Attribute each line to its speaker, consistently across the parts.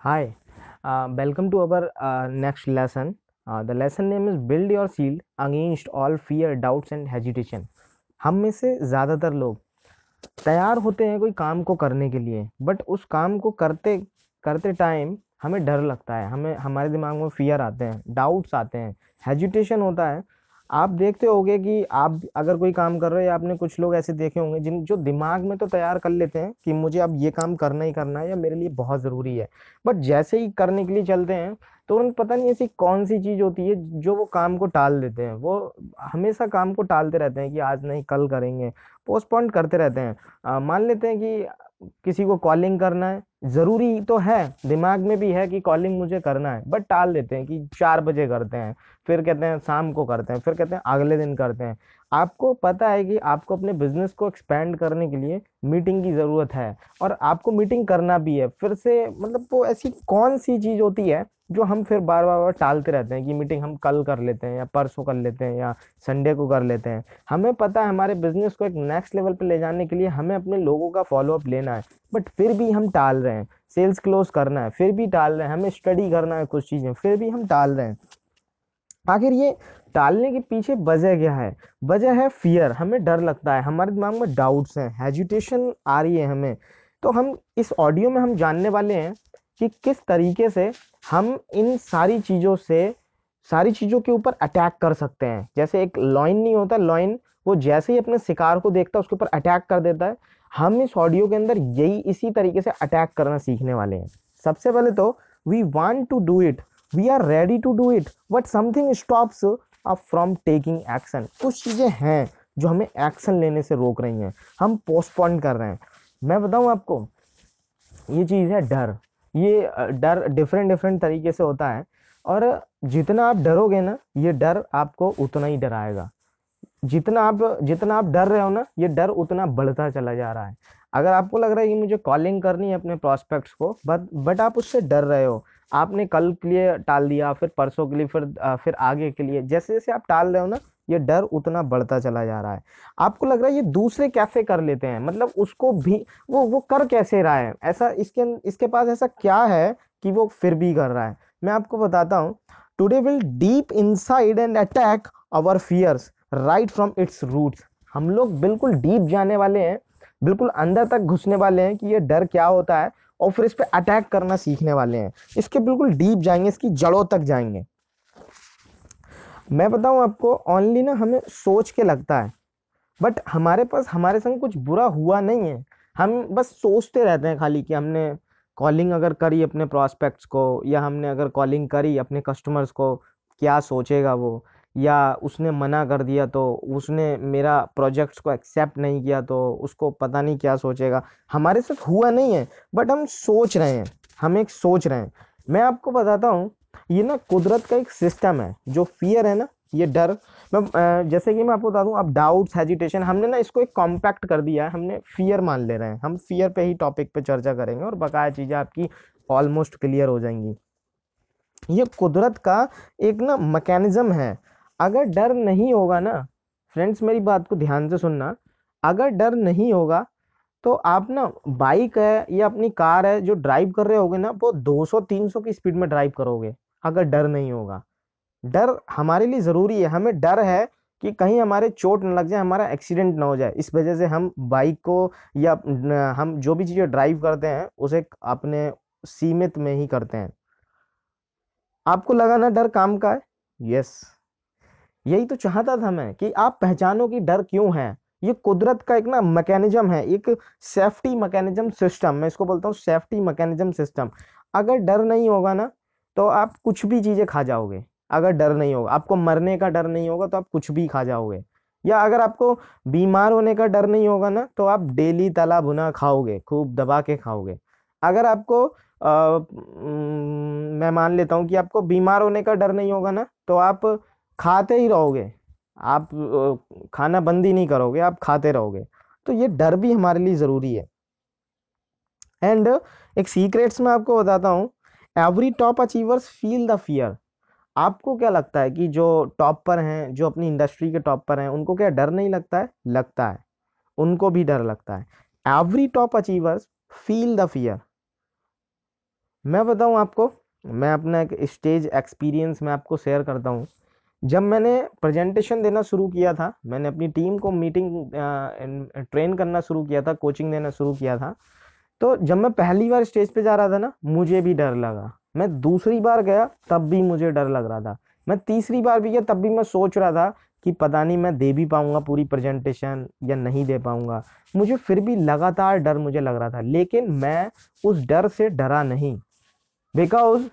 Speaker 1: Hi, uh, welcome to our uh, next lesson. Uh, the lesson name is Build Your Shield Against All Fear, Doubts and Hesitation. हम में से ज़्यादातर लोग तैयार होते हैं कोई काम को करने के लिए बट उस काम को करते करते टाइम हमें डर लगता है हमें हमारे दिमाग में फियर आते हैं डाउट्स आते हैं हेजिटेशन होता है आप देखते होंगे कि आप अगर कोई काम कर रहे हो या आपने कुछ लोग ऐसे देखे होंगे जिन, जो दिमाग में तो तैयार कर लेते हैं कि मुझे अब ये काम करना ही करना है या मेरे लिए बहुत ज़रूरी है। बट जैसे ही करने के लिए चलते हैं तो उनको पता नहीं ऐसी कौन सी चीज़ होती है जो वो काम को टाल देते हैं। वो हमेशा काम को टालते रहते हैं कि आज नहीं, कल करेंगे पोस्टपोन करते रहते हैं। मान लेते हैं कि किसी को कॉलिंग करना है। ज़रूरी तो है, दिमाग में भी है कि कॉलिंग मुझे करना है बट टाल देते हैं कि चार बजे करते हैं, फिर कहते हैं शाम को करते हैं, फिर कहते हैं अगले दिन करते हैं। आपको पता है कि आपको अपने बिज़नेस को एक्सपेंड करने के लिए मीटिंग की ज़रूरत है, और आपको मीटिंग करना भी है। फिर से मतलब वो ऐसी कौन सी चीज़ होती है जो हम फिर बार बार बार टालते रहते हैं कि मीटिंग हम कल कर लेते हैं या परसों कर लेते हैं या संडे को कर लेते हैं। हमें पता है हमारे बिज़नेस को एक नेक्स्ट लेवल पर ले जाने के लिए हमें अपने लोगों का फॉलोअप लेना है। बट फिर भी हम टाल रहे हैं। सेल्स क्लोज करना है, फिर भी टाल रहे हैं। हमें स्टडी करना है कुछ चीज़ें, फिर भी हम टाल रहे हैं। आखिर ये टालने के पीछे वजह क्या है? वजह है फियर हमें डर लगता है। हमारे दिमाग में डाउट्स हैं हेजिटेशन आ रही है हमें। तो हम इस ऑडियो में हम जानने वाले हैं कि किस तरीके से हम इन सारी चीज़ों से, सारी चीज़ों के ऊपर अटैक कर सकते हैं। जैसे एक लॉइन नहीं होता लॉइन वो जैसे ही अपने शिकार को देखता है, उसके ऊपर अटैक कर देता है। हम इस ऑडियो के अंदर यही इसी तरीके से अटैक करना सीखने वाले हैं। सबसे पहले तो we want to do it we are ready to do it but something stops up from taking action कुछ चीज़ें हैं जो हमें एक्शन लेने से रोक रही हैं। हम पोस्टपोन कर रहे हैं। मैं बताऊँ आपको, ये चीज़ है डर। ये डर डिफरेंट डिफरेंट तरीके से होता है और जितना आप डरोगे ना, ये डर आपको उतना ही डराएगा। जितना आप जितना आप डर रहे हो ना, ये डर उतना बढ़ता चला जा रहा है। अगर आपको लग रहा है कि मुझे कॉलिंग करनी है अपने प्रोस्पेक्ट्स को बट बट आप उससे डर रहे हो। आपने कल के लिए टाल दिया, फिर परसों के लिए, फिर फिर आगे के लिए। जैसे जैसे आप टाल रहे हो ना ये डर उतना बढ़ता चला जा रहा है। आपको लग रहा है ये दूसरे कैसे कर लेते हैं मतलब उसको भी, वो वो कर कैसे रहा है? ऐसा इसके इसके पास ऐसा क्या है कि वो फिर भी कर रहा है? मैं आपको बताता हूँ। Today will deep inside and attack our fears right from its roots हम लोग बिल्कुल डीप जाने वाले हैं, बिल्कुल अंदर तक घुसने वाले हैं कि ये डर क्या होता है और फिर इस पर अटैक करना सीखने वाले हैं। इसके बिल्कुल डीप जाएँगे, इसकी जड़ों तक जाएँगे। मैं बताऊँ आपको ओनली ना हमें सोच के लगता है। बट हमारे पास, हमारे संग कुछ बुरा हुआ नहीं है। हम बस सोचते रहते हैं खाली कि हमने कॉलिंग अगर करी अपने प्रॉस्पेक्ट्स को, या हमने अगर कॉलिंग करी अपने कस्टमर्स को, क्या सोचेगा वो? या उसने मना कर दिया तो उसने मेरा प्रोजेक्ट्स को एक्सेप्ट नहीं किया तो उसको पता नहीं क्या सोचेगा। हमारे साथ हुआ नहीं है बट हम सोच रहे हैं, हम एक सोच रहे हैं। मैं आपको बताता हूँ ये ना कुदरत का एक सिस्टम है, जो फियर है ना, ये डर। मैं जैसे कि मैं आपको बता दूँ, आप डाउट्स हेजिटेशन हमने ना इसको एक कॉम्पैक्ट कर दिया है, हमने फियर मान ले रहे हैं। हम फियर पे ही टॉपिक पे चर्चा करेंगे और बकाया चीज़ें आपकी ऑलमोस्ट क्लियर हो जाएँगी। ये कुदरत का एक ना मैकेनिज्म है। अगर डर नहीं होगा ना फ्रेंड्स मेरी बात को ध्यान से सुनना। अगर डर नहीं होगा तो आप ना बाइक है या अपनी कार है जो ड्राइव कर रहे होगे ना, वो 200-300 की स्पीड में ड्राइव करोगे। अगर डर नहीं होगा। डर हमारे लिए ज़रूरी है। हमें डर है कि कहीं हमारे चोट न लग जाए, हमारा एक्सीडेंट ना हो जाए। इस वजह से हम बाइक को या हम जो भी चीज़ें ड्राइव करते हैं, उसे अपने सीमित में ही करते हैं। आपको लगा ना डर काम का है? यस यही तो चाहता था मैं कि आप पहचानो कि डर क्यों है। ये कुदरत का एक ना मैकेनिज्म है, एक सेफ्टी मैकेनिज्म सिस्टम मैं इसको बोलता हूँ सेफ्टी मैकेनिज्म सिस्टम अगर डर नहीं होगा ना तो आप कुछ भी चीज़ें खा जाओगे अगर डर नहीं होगा। आपको मरने का डर नहीं होगा तो आप कुछ भी खा जाओगे। या अगर आपको बीमार होने का डर नहीं होगा ना तो आप डेली तला भुना खाओगे खूब दबा के खाओगे। अगर आपको उम, मैं मान लेता हूँ कि आपको बीमार होने का डर नहीं होगा ना तो आप खाते ही रहोगे। आप खाना बंद ही नहीं करोगे आप खाते रहोगे। तो ये डर भी हमारे लिए ज़रूरी है। एंड एक सीक्रेट्स मैं आपको बताता हूँ every top achievers feel the fear आपको क्या लगता है कि जो टॉप पर हैं, जो अपनी इंडस्ट्री के टॉप पर हैं, उनको क्या डर नहीं लगता है? लगता है। उनको भी डर लगता है। Every top achievers feel the fear मैं बताऊँ आपको, मैं अपना एक स्टेज एक्सपीरियंस मैं आपको शेयर करता हूँ। जब मैंने प्रेजेंटेशन देना शुरू किया था, मैंने अपनी टीम को मीटिंग ट्रेन करना शुरू किया था कोचिंग देना शुरू किया था तो जब मैं पहली बार स्टेज पे जा रहा था ना, मुझे भी डर लगा। मैं दूसरी बार गया, तब भी मुझे डर लग रहा था। मैं तीसरी बार भी गया, तब भी मैं सोच रहा था कि पता नहीं मैं दे भी पाऊँगा पूरी प्रेजेंटेशन या नहीं दे पाऊँगा। मुझे फिर भी लगातार डर मुझे लग रहा था, लेकिन मैं उस डर से डरा नहीं। बिकॉज़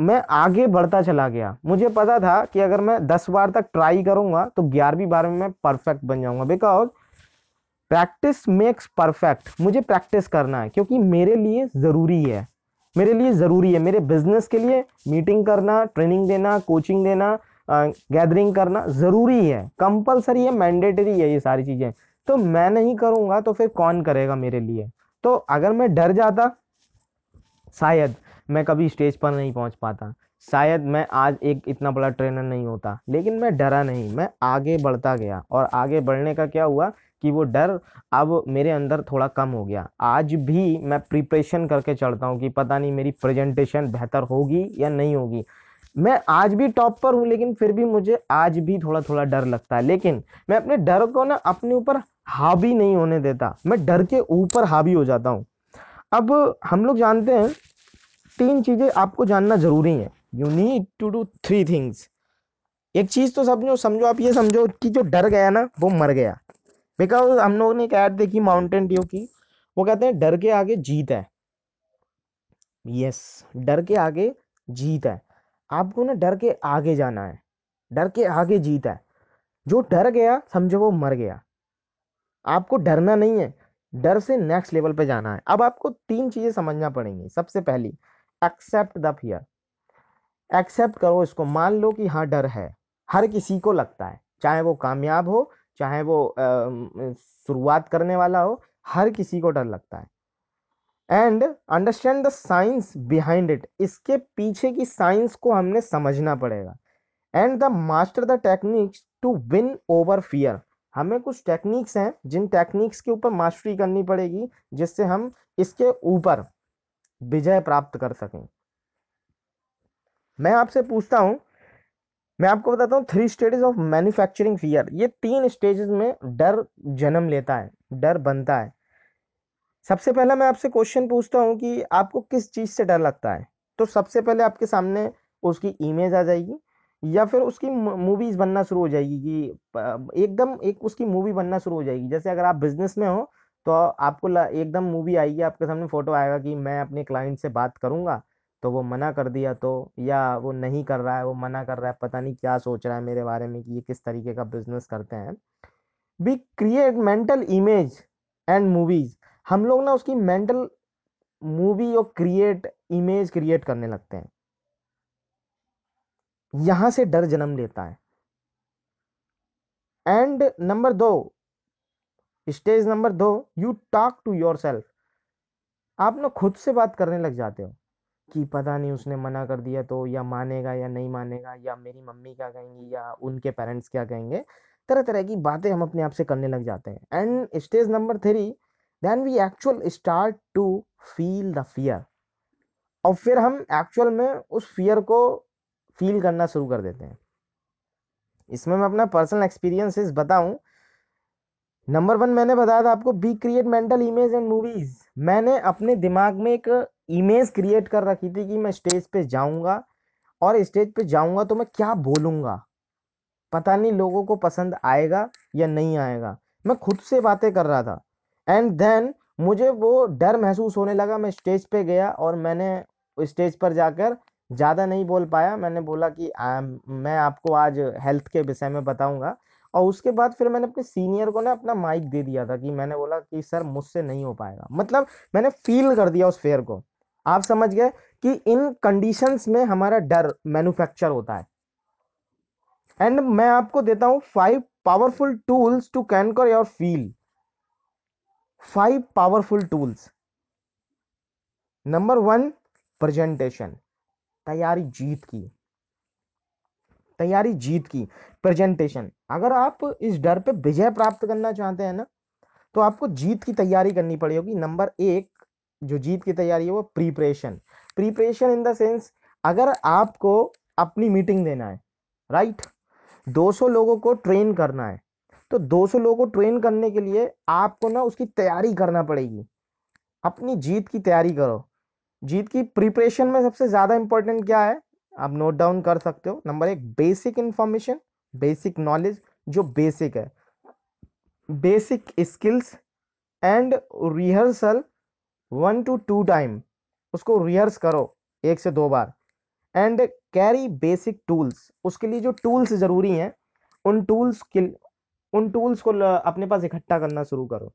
Speaker 1: मैं आगे बढ़ता चला गया। मुझे पता था कि अगर मैं दस बार तक ट्राई करूँगा तो ग्यारहवीं बार में मैं परफेक्ट बन जाऊँगा। बिकॉज़ प्रैक्टिस मेक्स परफेक्ट मुझे प्रैक्टिस करना है, क्योंकि मेरे लिए ज़रूरी है। मेरे लिए ज़रूरी है। मेरे बिज़नेस के लिए मीटिंग करना ट्रेनिंग देना कोचिंग देना गैदरिंग करना ज़रूरी है। कंपलसरी है मैंडेटरी है ये सारी चीज़ें। तो मैं नहीं करूँगा तो फिर कौन करेगा मेरे लिए? तो अगर मैं डर जाता, शायद मैं कभी स्टेज पर नहीं पहुँच पाता। शायद मैं आज एक इतना बड़ा ट्रेनर नहीं होता। लेकिन मैं डरा नहीं। मैं आगे बढ़ता गया और आगे बढ़ने का क्या हुआ? कि वो डर अब मेरे अंदर थोड़ा कम हो गया। आज भी मैं प्रिपरेशन करके चढ़ता हूँ कि पता नहीं मेरी प्रेजेंटेशन बेहतर होगी या नहीं होगी। मैं आज भी टॉप पर हूँ, लेकिन फिर भी मुझे आज भी थोड़ा थोड़ा डर लगता है। लेकिन मैं अपने डर को ना अपने ऊपर हावी नहीं होने देता। मैं डर के ऊपर हावी हो जाता हूँ। अब हम लोग जानते हैं, तीन चीज़ें आपको जानना ज़रूरी है। You need to do three things एक चीज़ तो समझो समझो आप ये समझो कि जो डर गया ना, वो मर गया। बिकॉज़ हम लोगों ने एक ऐड देखी माउंटेन ड्यू की। वो कहते हैं, डर के आगे जीत है। यस डर के आगे जीत है। आपको ना डर के आगे जाना है। डर के आगे जीत है। जो डर गया, समझो वो मर गया। आपको डरना नहीं है। डर से नेक्स्ट लेवल पे जाना है। अब आपको तीन चीज़ें समझना पड़ेंगी। सबसे पहली एक्सेप्ट द फियर एक्सेप्ट करो इसको। मान लो कि हाँ डर है। हर किसी को लगता है। चाहे वो कामयाब हो चाहे वो शुरुआत करने वाला हो, हर किसी को डर लगता है। And understand the science behind it, इसके पीछे की साइंस को हमने समझना पड़ेगा। And the master the techniques to win over fear. हमें कुछ टेक्निक्स हैं, जिन टेक्निक्स के ऊपर मास्टरी करनी पड़ेगी, जिससे हम इसके ऊपर विजय प्राप्त कर सकें। मैं आपसे पूछता हूँ मैं आपको बताता हूँ three stages of manufacturing fear ये तीन स्टेजेस में डर जन्म लेता है, डर बनता है। सबसे पहला मैं आपसे क्वेश्चन पूछता हूँ कि आपको किस चीज़ से डर लगता है? तो सबसे पहले आपके सामने उसकी इमेज आ जाएगी, या फिर उसकी मूवीज़ बनना शुरू हो जाएगी कि एकदम एक उसकी मूवी बनना शुरू हो जाएगी। जैसे अगर आप बिज़नेस में हो तो आपको एकदम मूवी आएगी, आपके सामने फ़ोटो आएगा कि मैं अपने क्लाइंट से बात करूँगा। तो वो मना कर दिया तो या वो नहीं कर रहा है, वो मना कर रहा है, पता नहीं क्या सोच रहा है मेरे बारे में कि ये किस तरीके का बिज़नेस करते हैं। We create mental image and movies हम लोग ना उसकी मेंटल मूवी और क्रिएट इमेज क्रिएट करने लगते हैं। यहाँ से डर जन्म लेता है। एंड नंबर दो स्टेज नंबर दो you talk to yourself आप ना खुद से बात करने लग जाते हो। कि पता नहीं उसने मना कर दिया तो या मानेगा या नहीं मानेगा या मेरी मम्मी क्या कहेंगी या उनके पेरेंट्स क्या कहेंगे। तरह तरह की बातें हम अपने आप से करने लग जाते हैं। And stage number three, then we actual start to feel the fear. और फिर हम एक्चुअल में उस फियर को फील करना शुरू कर देते हैं। इसमें मैं अपना पर्सनल एक्सपीरियंसेस बताऊँ। नंबर वन मैंने बताया था आपको, be create mental image and movies. मैंने अपने दिमाग में एक इमेज क्रिएट कर रखी थी कि मैं स्टेज पे जाऊँगा और स्टेज पे जाऊँगा तो मैं क्या बोलूँगा? पता नहीं लोगों को पसंद आएगा या नहीं आएगा। मैं खुद से बातें कर रहा था। एंड देन मुझे वो डर महसूस होने लगा मैं स्टेज पे गया और मैंने स्टेज पर जाकर ज़्यादा नहीं बोल पाया। मैंने बोला कि आ, मैं आपको आज हेल्थ के विषय में बताऊँगा। और उसके बाद फिर मैंने अपने सीनियर को ना अपना माइक दे दिया था कि मैंने बोला कि सर मुझसे नहीं हो पाएगा। मतलब मैंने फील कर दिया उस फेयर को। आप समझ गए कि इन कंडीशंस में हमारा डर मैन्युफैक्चर होता है। एंड मैं आपको देता हूँ five powerful tools to conquer your feel five powerful tools number one presentation तैयारी जीत की। तैयारी जीत की। प्रेजेंटेशन अगर आप इस डर पे विजय प्राप्त करना चाहते हैं ना तो आपको जीत की तैयारी करनी पड़ेगी। नंबर एक जो जीत की तैयारी है वो preparation preparation in the sense अगर आपको अपनी मीटिंग देना है राइट 200 लोगों को ट्रेन करना है तो 200 लोगों को ट्रेन करने के लिए आपको ना उसकी तैयारी करना पड़ेगी। अपनी जीत की तैयारी करो। जीत की प्रिपरेशन में सबसे ज़्यादा इंपॉर्टेंट क्या है? आप नोट डाउन कर सकते हो। नंबर एक बेसिक इंफॉर्मेशन बेसिक नॉलेज जो बेसिक है। Basic skills and rehearsal one two two time उसको रिहर्स करो एक से दो बार। एंड कैरी बेसिक टूल्स उसके लिए जो टूल्स ज़रूरी हैं, उन टूल्स के उन टूल्स को अपने पास इकट्ठा करना शुरू करो।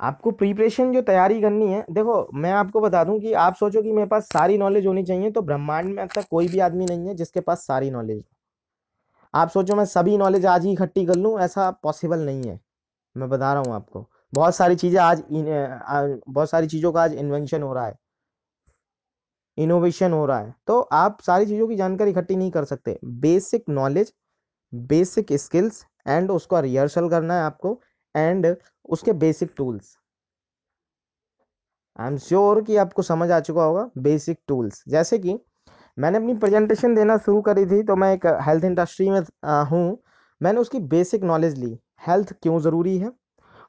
Speaker 1: आपको प्रिपरेशन जो तैयारी करनी है, देखो, मैं आपको बता दूँ कि आप सोचो कि मेरे पास सारी नॉलेज होनी चाहिए तो ब्रह्मांड में ऐसा कोई भी आदमी नहीं है जिसके पास सारी नॉलेज आप सोचो मैं सभी नॉलेज आज ही इकट्ठी कर लूँ, ऐसा पॉसिबल नहीं है। मैं बता रहा हूँ आपको। बहुत सारी चीज़ें आज बहुत सारी चीज़ों का आज इन्वेंशन हो रहा है। इनोवेशन हो रहा है। तो आप सारी चीज़ों की जानकारी इकट्ठी नहीं कर सकते। Basic knowledge basic skills and उसका रिहर्सल करना है आपको एंड उसके basic tools I am sure कि आपको समझ आ चुका होगा बेसिक टूल्स जैसे कि मैंने अपनी प्रेजेंटेशन देना शुरू करी थी तो मैं एक हेल्थ इंडस्ट्री में हूँ। मैंने उसकी बेसिक नॉलेज ली। हेल्थ क्यों ज़रूरी है?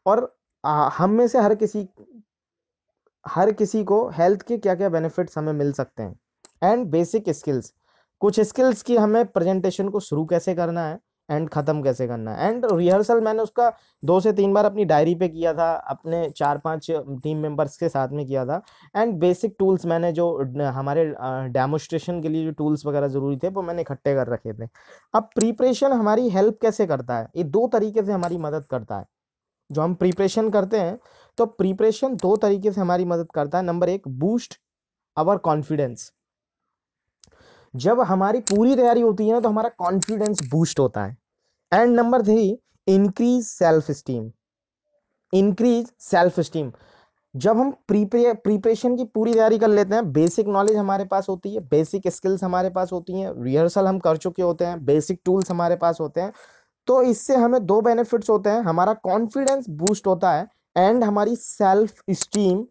Speaker 1: और हम में से हर किसी हर किसी को हेल्थ के क्या क्या बेनिफिट्स हमें मिल सकते हैं। एंड बेसिक स्किल्स कुछ स्किल्स की हमें प्रेजेंटेशन को शुरू कैसे करना है एंड ख़त्म कैसे करना है। एंड रिहर्सल मैंने उसका दो से तीन बार अपनी डायरी पे किया था, अपने चार पाँच टीम मेंबर्स के साथ में किया था। एंड बेसिक टूल्स मैंने जो हमारे डेमोस्ट्रेशन के लिए जो टूल्स वगैरह ज़रूरी थे, वो मैंने इकट्ठे कर रखे थे। अब प्रिपरेशन हमारी हेल्प कैसे करता है? ये दो तरीके से हमारी मदद करता है। जो हम प्रिपरेशन करते हैं तो प्रिपरेशन दो तरीके से हमारी मदद करता है। नंबर एक बूस्ट अवर कॉन्फिडेंस जब हमारी पूरी तैयारी होती है ना तो हमारा कॉन्फिडेंस बूस्ट होता है। And number three increase self esteem increase self esteem जब हम प्रीपे प्रिपरेशन की पूरी तैयारी कर लेते हैं बेसिक नॉलेज हमारे पास होती है बेसिक स्किल्स हमारे पास होती हैं रिहर्सल हम कर चुके होते हैं बेसिक टूल्स हमारे पास होते हैं तो इससे हमें दो बेनिफिट्स होते हैं। हमारा कॉन्फिडेंस बूस्ट होता है एंड हमारी सेल्फ स्टीम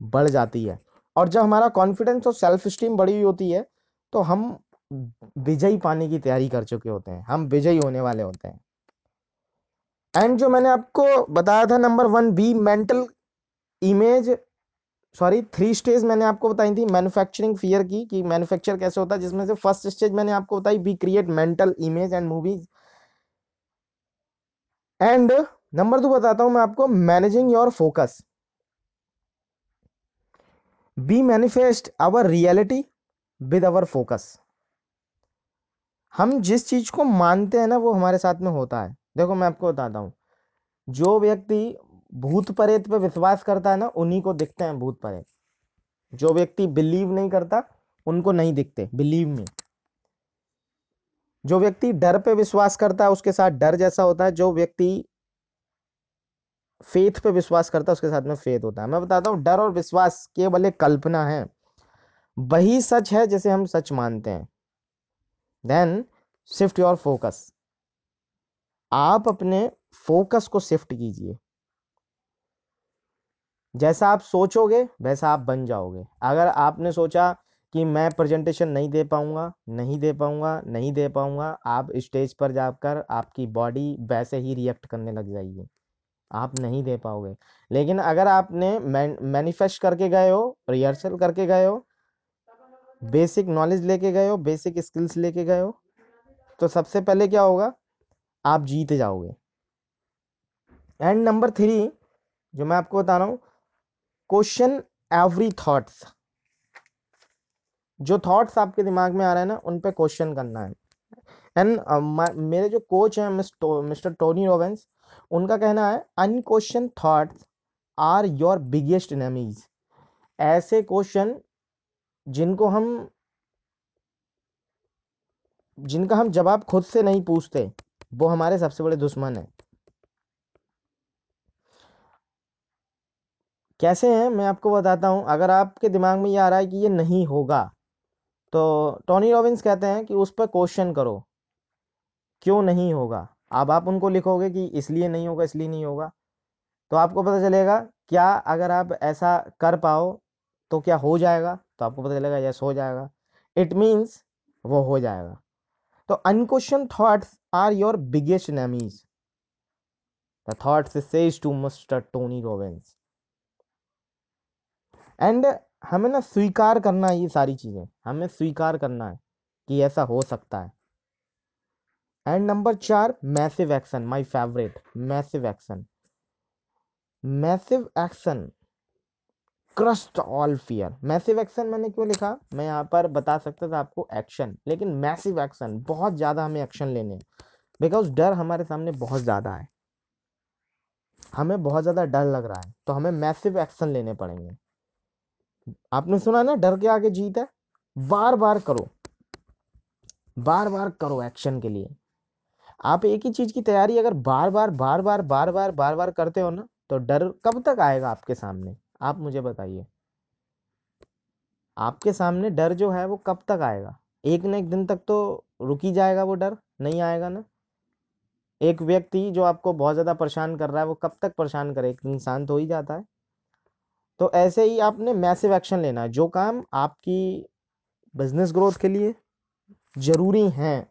Speaker 1: बढ़ जाती है। और जब हमारा कॉन्फिडेंस और सेल्फ स्टीम बढ़ी हुई होती है तो हम विजयी पाने की तैयारी कर चुके होते हैं। हम विजयी होने वाले होते हैं। एंड जो मैंने आपको बताया था number one be mental image sorry three stage मैंने आपको बताई थी मैन्युफैक्चरिंग फियर की, कि मैन्युफैक्चर कैसे होता है, जिसमें से फ़र्स्ट स्टेज मैंने आपको बताई be create mental image and movies and number दो बताता हूँ मैं आपको managing your focus be manifest our reality with our focus हम जिस चीज़ को मानते हैं ना, वो हमारे साथ में होता है। देखो मैं आपको बताता हूँ। जो व्यक्ति भूत प्रेत पे विश्वास करता है ना, उन्हीं को दिखते हैं भूत प्रेत। जो व्यक्ति बिलीव नहीं करता, उनको नहीं दिखते बिलीव में। जो व्यक्ति डर पे विश्वास करता है, उसके साथ डर जैसा होता है, जो व्यक्ति फेथ पे विश्वास करता है, उसके साथ में फेथ होता है। मैं बताता हूँ, डर और विश्वास केवल एक कल्पना है। वही सच है जिसे हम सच मानते हैं। देन शिफ्ट योर फोकस आप अपने फोकस को शिफ्ट कीजिए। जैसा आप सोचोगे, वैसा आप बन जाओगे। अगर आपने सोचा कि मैं प्रेजेंटेशन नहीं दे पाऊँगा, नहीं दे पाऊँगा, नहीं दे पाऊँगा, आप स्टेज पर जाकर आपकी बॉडी वैसे ही रिएक्ट करने लग जाएगी। आप नहीं दे पाओगे। लेकिन अगर आपने मैनिफेस्ट करके गए हो रिहर्सल करके गए हो बेसिक नॉलेज लेके गए हो बेसिक स्किल्स लेके गए हो तो सबसे पहले क्या होगा? आप जीत जाओगे। एंड नंबर थ्री जो मैं आपको बता रहा हूँ क्वेश्चन एवरी थॉट्स जो थॉट्स आपके दिमाग में आ रहे हैं ना उन पे क्वेश्चन करना है। एंड uh, मेरे जो कोच हैं मिस्टर टोनी रोवेंस उनका कहना है unquestion thoughts are your biggest enemies ऐसे क्वेश्चन जिनको हम जिनका हम जवाब खुद से नहीं पूछते वो हमारे सबसे बड़े दुश्मन हैं। कैसे हैं? मैं आपको बताता हूँ अगर आपके दिमाग में ये आ रहा है कि ये नहीं होगा तो टॉनी रॉबिन्स कहते हैं कि उस पर क्वेश्चन करो। क्यों नहीं होगा? अब आप उनको लिखोगे कि इसलिए नहीं होगा, इसलिए नहीं होगा। तो आपको पता चलेगा, क्या अगर आप ऐसा कर पाओ तो क्या हो जाएगा? तो आपको पता चलेगा यस हो जाएगा। इट मीन्स वो हो जाएगा। तो unquestion thoughts are your biggest enemies the thoughts says to mister Tony Robbins and हमें ना स्वीकार करना है ये सारी चीज़ें। हमें स्वीकार करना है कि ऐसा हो सकता है। एंड नंबर चार massive action my favourite massive action massive action crushed all fear massive action मैंने क्यों लिखा? मैं यहाँ पर बता सकता था आपको एक्शन लेकिन मैसिव एक्शन बहुत ज़्यादा हमें एक्शन लेने बिकॉज़ डर हमारे सामने बहुत ज़्यादा है। हमें बहुत ज़्यादा डर लग रहा है तो हमें मैसिव एक्शन लेने पड़ेंगे। आपने सुना ना, डर के आगे जीत है। बार बार करो। बार बार करो एक्शन के लिए। आप एक ही चीज़ की तैयारी अगर बार बार बार बार बार बार बार बार करते हो ना तो डर कब तक आएगा आपके सामने? आप मुझे बताइए। आपके सामने डर जो है वो कब तक आएगा? एक न एक दिन तक तो रुक ही जाएगा वो डर, नहीं आएगा ना? एक व्यक्ति जो आपको बहुत ज़्यादा परेशान कर रहा है, वो कब तक परेशान करे? एक इंसान तो ही जाता है। तो ऐसे ही आपने मैसिव एक्शन लेना है। जो काम आपकी बिज़नेस ग्रोथ के लिए ज़रूरी हैं,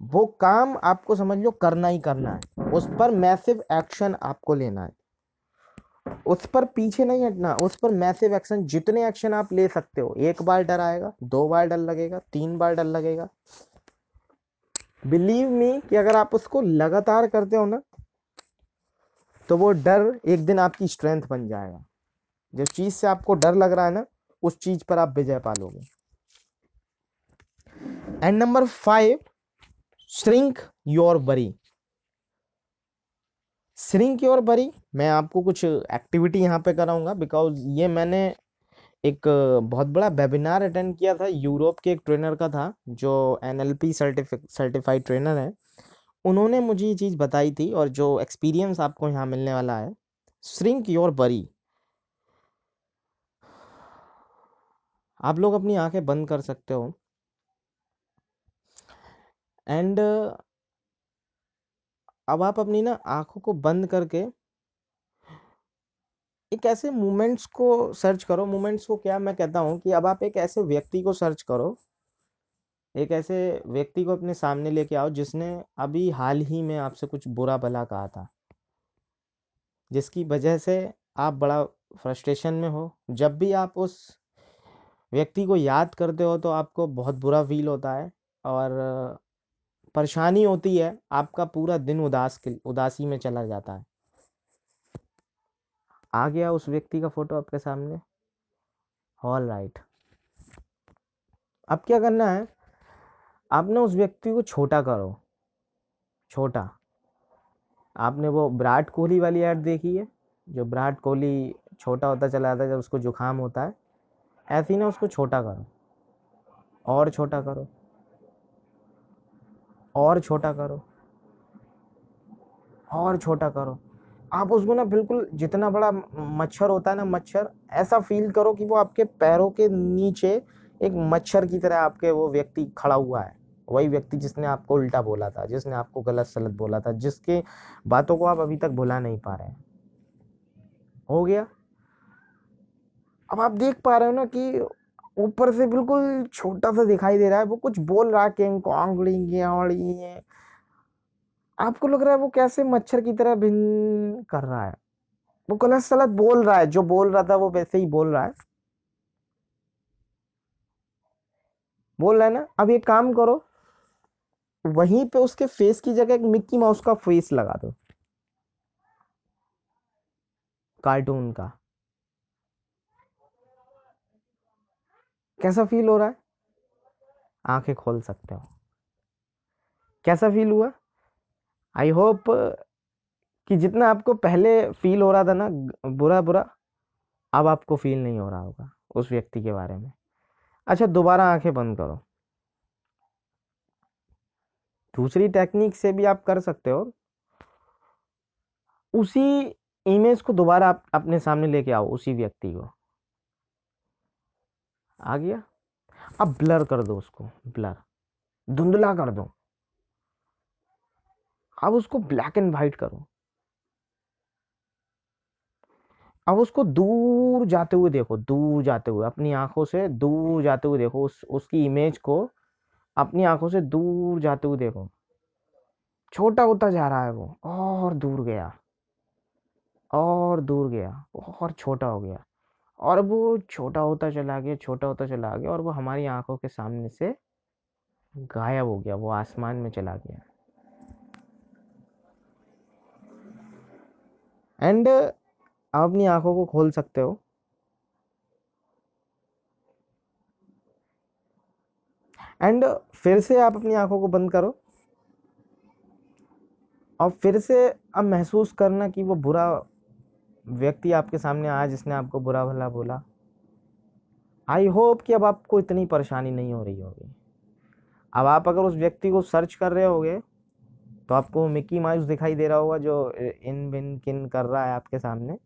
Speaker 1: वो काम आपको समझ लो करना ही करना है। उस पर मैसिव एक्शन आपको लेना है। उस पर पीछे नहीं हटना, उस पर मैसिव एक्शन जितने एक्शन आप ले सकते हो, एक बार डर आएगा, दो बार डर लगेगा, तीन बार डर लगेगा। बिलीव मी कि अगर आप उसको लगातार करते हो ना तो वो डर एक दिन आपकी स्ट्रेंथ बन जाएगा। जिस चीज़ से आपको डर लग रहा है ना, उस चीज़ पर आप विजय पालोगे। And number five shrink your worry shrink your worry मैं आपको कुछ एक्टिविटी यहाँ पे कराऊँगा बिकॉज़ ये मैंने एक बहुत बड़ा वेबिनार अटेंड किया था, यूरोप के एक ट्रेनर का था, जो N L P certified trainer है। उन्होंने मुझे ये चीज़ बताई थी और जो एक्सपीरियंस आपको यहाँ मिलने वाला है श्रिंक योर बरी। आप लोग अपनी आँखें बंद कर सकते हो। एंड अब आप अपनी ना आँखों को बंद करके एक ऐसे मोमेंट्स को सर्च करो मोमेंट्स को क्या मैं कहता हूँ कि अब आप एक ऐसे व्यक्ति को सर्च करो एक ऐसे व्यक्ति को अपने सामने लेके आओ जिसने अभी हाल ही में आपसे कुछ बुरा भला कहा था। जिसकी वजह से आप बड़ा फ्रस्ट्रेशन में हो। जब भी आप उस व्यक्ति को याद करते हो तो आपको बहुत बुरा फील होता है और परेशानी होती है। आपका पूरा दिन उदास के, उदासी में चला जाता है। आ गया उस व्यक्ति का फ़ोटो आपके सामने। ऑल राइट अब क्या करना है? आपने उस व्यक्ति को छोटा करो। छोटा। आपने वो विराट कोहली वाली ऐड देखी है? जो विराट कोहली छोटा होता चला जाता है, जब उसको जुकाम होता है, ऐसे ही ना उसको छोटा करो। और छोटा करो। और छोटा करो। और छोटा करो। आप उसको ना बिल्कुल जितना बड़ा मच्छर होता है ना, मच्छर, ऐसा फील करो कि वो आपके पैरों के नीचे एक मच्छर की तरह आपके वो व्यक्ति खड़ा हुआ है। वही व्यक्ति जिसने आपको उल्टा बोला था, जिसने आपको गलत सलत बोला था, जिसके बातों को आप अभी तक भुला नहीं पा रहे हैं। हो गया? अब आप देख पा रहे हो ना कि ऊपर से बिल्कुल छोटा सा दिखाई दे रहा है, वो कुछ बोल रहा है कि आपको लग रहा है वो कैसे मच्छर की तरह भिन्न कर रहा है? वो गलत सलत बोल रहा है, जो बोल रहा था वो वैसे ही बोल रहा है। बोल रहा है ना? अब ये काम करो वहीं पे उसके फेस की जगह एक मिक्की माउस का फेस लगा दो। कार्टून का। कैसा फील हो रहा है? आँखें खोल सकते हो। कैसा फील हुआ? आई होप कि जितना आपको पहले फील हो रहा था ना, बुरा बुरा, अब आपको फील नहीं हो रहा होगा उस व्यक्ति के बारे में। अच्छा दोबारा आँखें बंद करो। दूसरी टेक्निक से भी आप कर सकते हो। उसी इमेज को दोबारा आप अपने सामने लेके आओ, उसी व्यक्ति को। आ गया। अब ब्लर कर दो उसको ब्लर धुंधला कर दो। अब उसको ब्लैक एंड वाइट करो। अब उसको दूर जाते हुए देखो, दूर जाते हुए, अपनी आँखों से दूर जाते हुए देखो, उस, उसकी इमेज को अपनी आँखों से दूर जाते हुए देखो। छोटा होता जा रहा है वो, और दूर गया, और दूर गया, और छोटा हो गया, और वो छोटा होता चला गया, छोटा होता चला गया, और वो हमारी आँखों के सामने से गायब हो गया, वो आसमान में चला गया। एंड आप अपनी आँखों को खोल सकते हो एंड फिर से आप अपनी आँखों को बंद करो। और फिर से अब महसूस करना कि वो बुरा व्यक्ति आपके सामने आया जिसने आपको बुरा भला बोला। आई होप कि अब आपको इतनी परेशानी नहीं हो रही होगी। अब आप अगर उस व्यक्ति को सर्च कर रहे होगे तो आपको मिक्की माउस दिखाई दे रहा होगा जो इन बिन किन कर रहा है आपके सामने।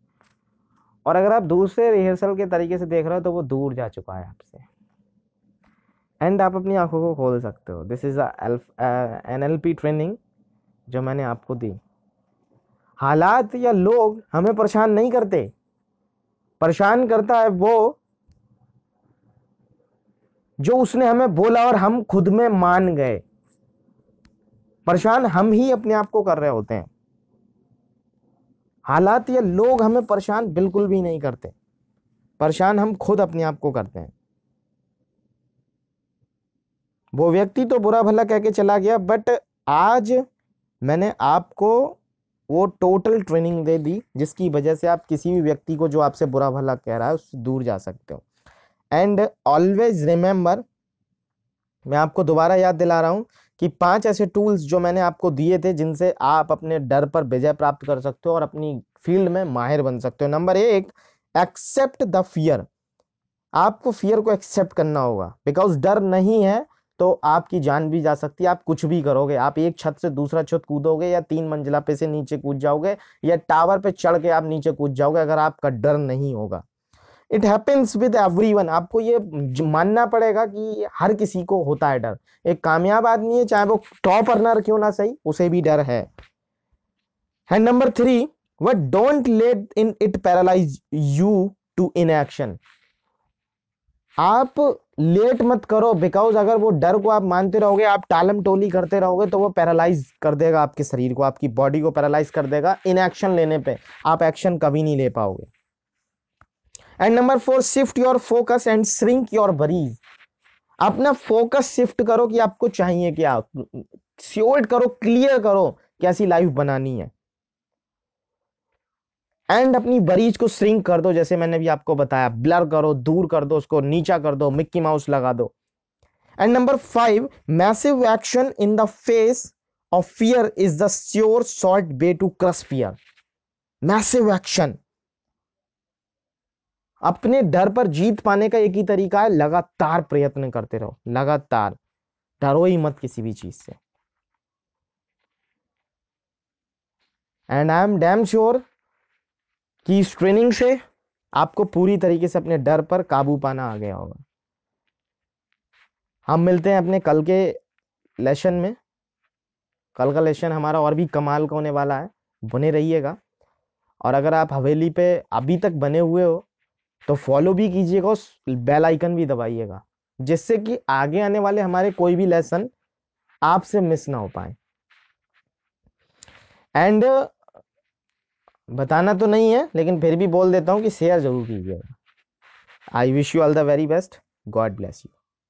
Speaker 1: और अगर आप दूसरे रिहर्सल के तरीके से देख रहे हो तो वो दूर जा चुका है आपसे। एंड आप अपनी आँखों को खोल सकते हो। This is N L P training जो मैंने आपको दी। हालात या लोग हमें परेशान नहीं करते। परेशान करता है वो जो उसने हमें बोला और हम खुद में मान गए। परेशान हम ही अपने आप को कर रहे होते हैं। हालात या लोग हमें परेशान बिल्कुल भी नहीं करते। परेशान हम खुद अपने आप को करते हैं। वो व्यक्ति तो बुरा भला कह के चला गया बट आज मैंने आपको वो टोटल ट्रेनिंग दे दी, जिसकी वजह से आप किसी भी व्यक्ति को जो आपसे बुरा भला कह रहा है उससे दूर जा सकते हो। एंड ऑलवेज रिमेंबर मैं आपको दोबारा याद दिला रहा हूँ कि पाँच ऐसे टूल्स जो मैंने आपको दिए थे, जिनसे आप अपने डर पर विजय प्राप्त कर सकते हो और अपनी फ़ील्ड में माहिर बन सकते हो। नंबर एक एक्सेप्ट द फियर आपको फियर को एक्सेप्ट करना होगा बिकॉज़ डर नहीं है तो आपकी जान भी जा सकती है, आप कुछ भी करोगे। आप एक छत से दूसरा छत कूदोगे या तीन मंजिला पे से नीचे कूद जाओगे या टावर पे चढ़ के आप नीचे कूद जाओगे अगर आपका डर नहीं होगा। It happens with everyone आपको ये मानना पड़ेगा कि हर किसी को होता है डर। एक कामयाब आदमी है, चाहे वो टॉप अर्नर क्यों ना सही, उसे भी डर है। Number three what don't let in it paralyse you to in action आप लेट मत करो बिकॉज़ अगर वो डर को आप मानते रहोगे, आप टालम टोली करते रहोगे तो वो पैरालाइज कर देगा आपके शरीर को, आपकी बॉडी को पैरालाइज कर देगा इन एक्शन लेने पे। आप एक्शन कभी नहीं ले पाओगे। And number four shift your focus and shrink your worries अपना फोकस शिफ्ट करो कि आपको चाहिए क्या श्योर्ट करो क्लियर करो कैसी लाइफ बनानी है। एंड अपनी बरीज को श्रिंक कर दो, जैसे मैंने भी आपको बताया। ब्लर करो, दूर कर दो उसको, नीचा कर दो मिक्की माउस लगा दो। And number five massive action in the face of fear is the sure short way to crush fear massive action अपने डर पर जीत पाने का एक ही तरीका है, लगातार प्रयत्न करते रहो। लगातार। डरो ही मत किसी भी चीज़ से। And I am damn sure कि इस ट्रेनिंग से आपको पूरी तरीके से अपने डर पर काबू पाना आ गया होगा। हम मिलते हैं अपने कल के लेसन में। कल का लेसन हमारा और भी कमाल का होने वाला है। बने रहिएगा। और अगर आप हवेली पे अभी तक बने हुए हो तो फॉलो भी कीजिएगा उस बेल आइकन भी दबाइएगा, जिससे कि आगे आने वाले हमारे कोई भी लेसन आपसे मिस ना हो पाए। एंड बताना तो नहीं है, लेकिन फिर भी बोल देता हूँ कि शेयर ज़रूर कीजिएगा। I wish you all the very best God bless you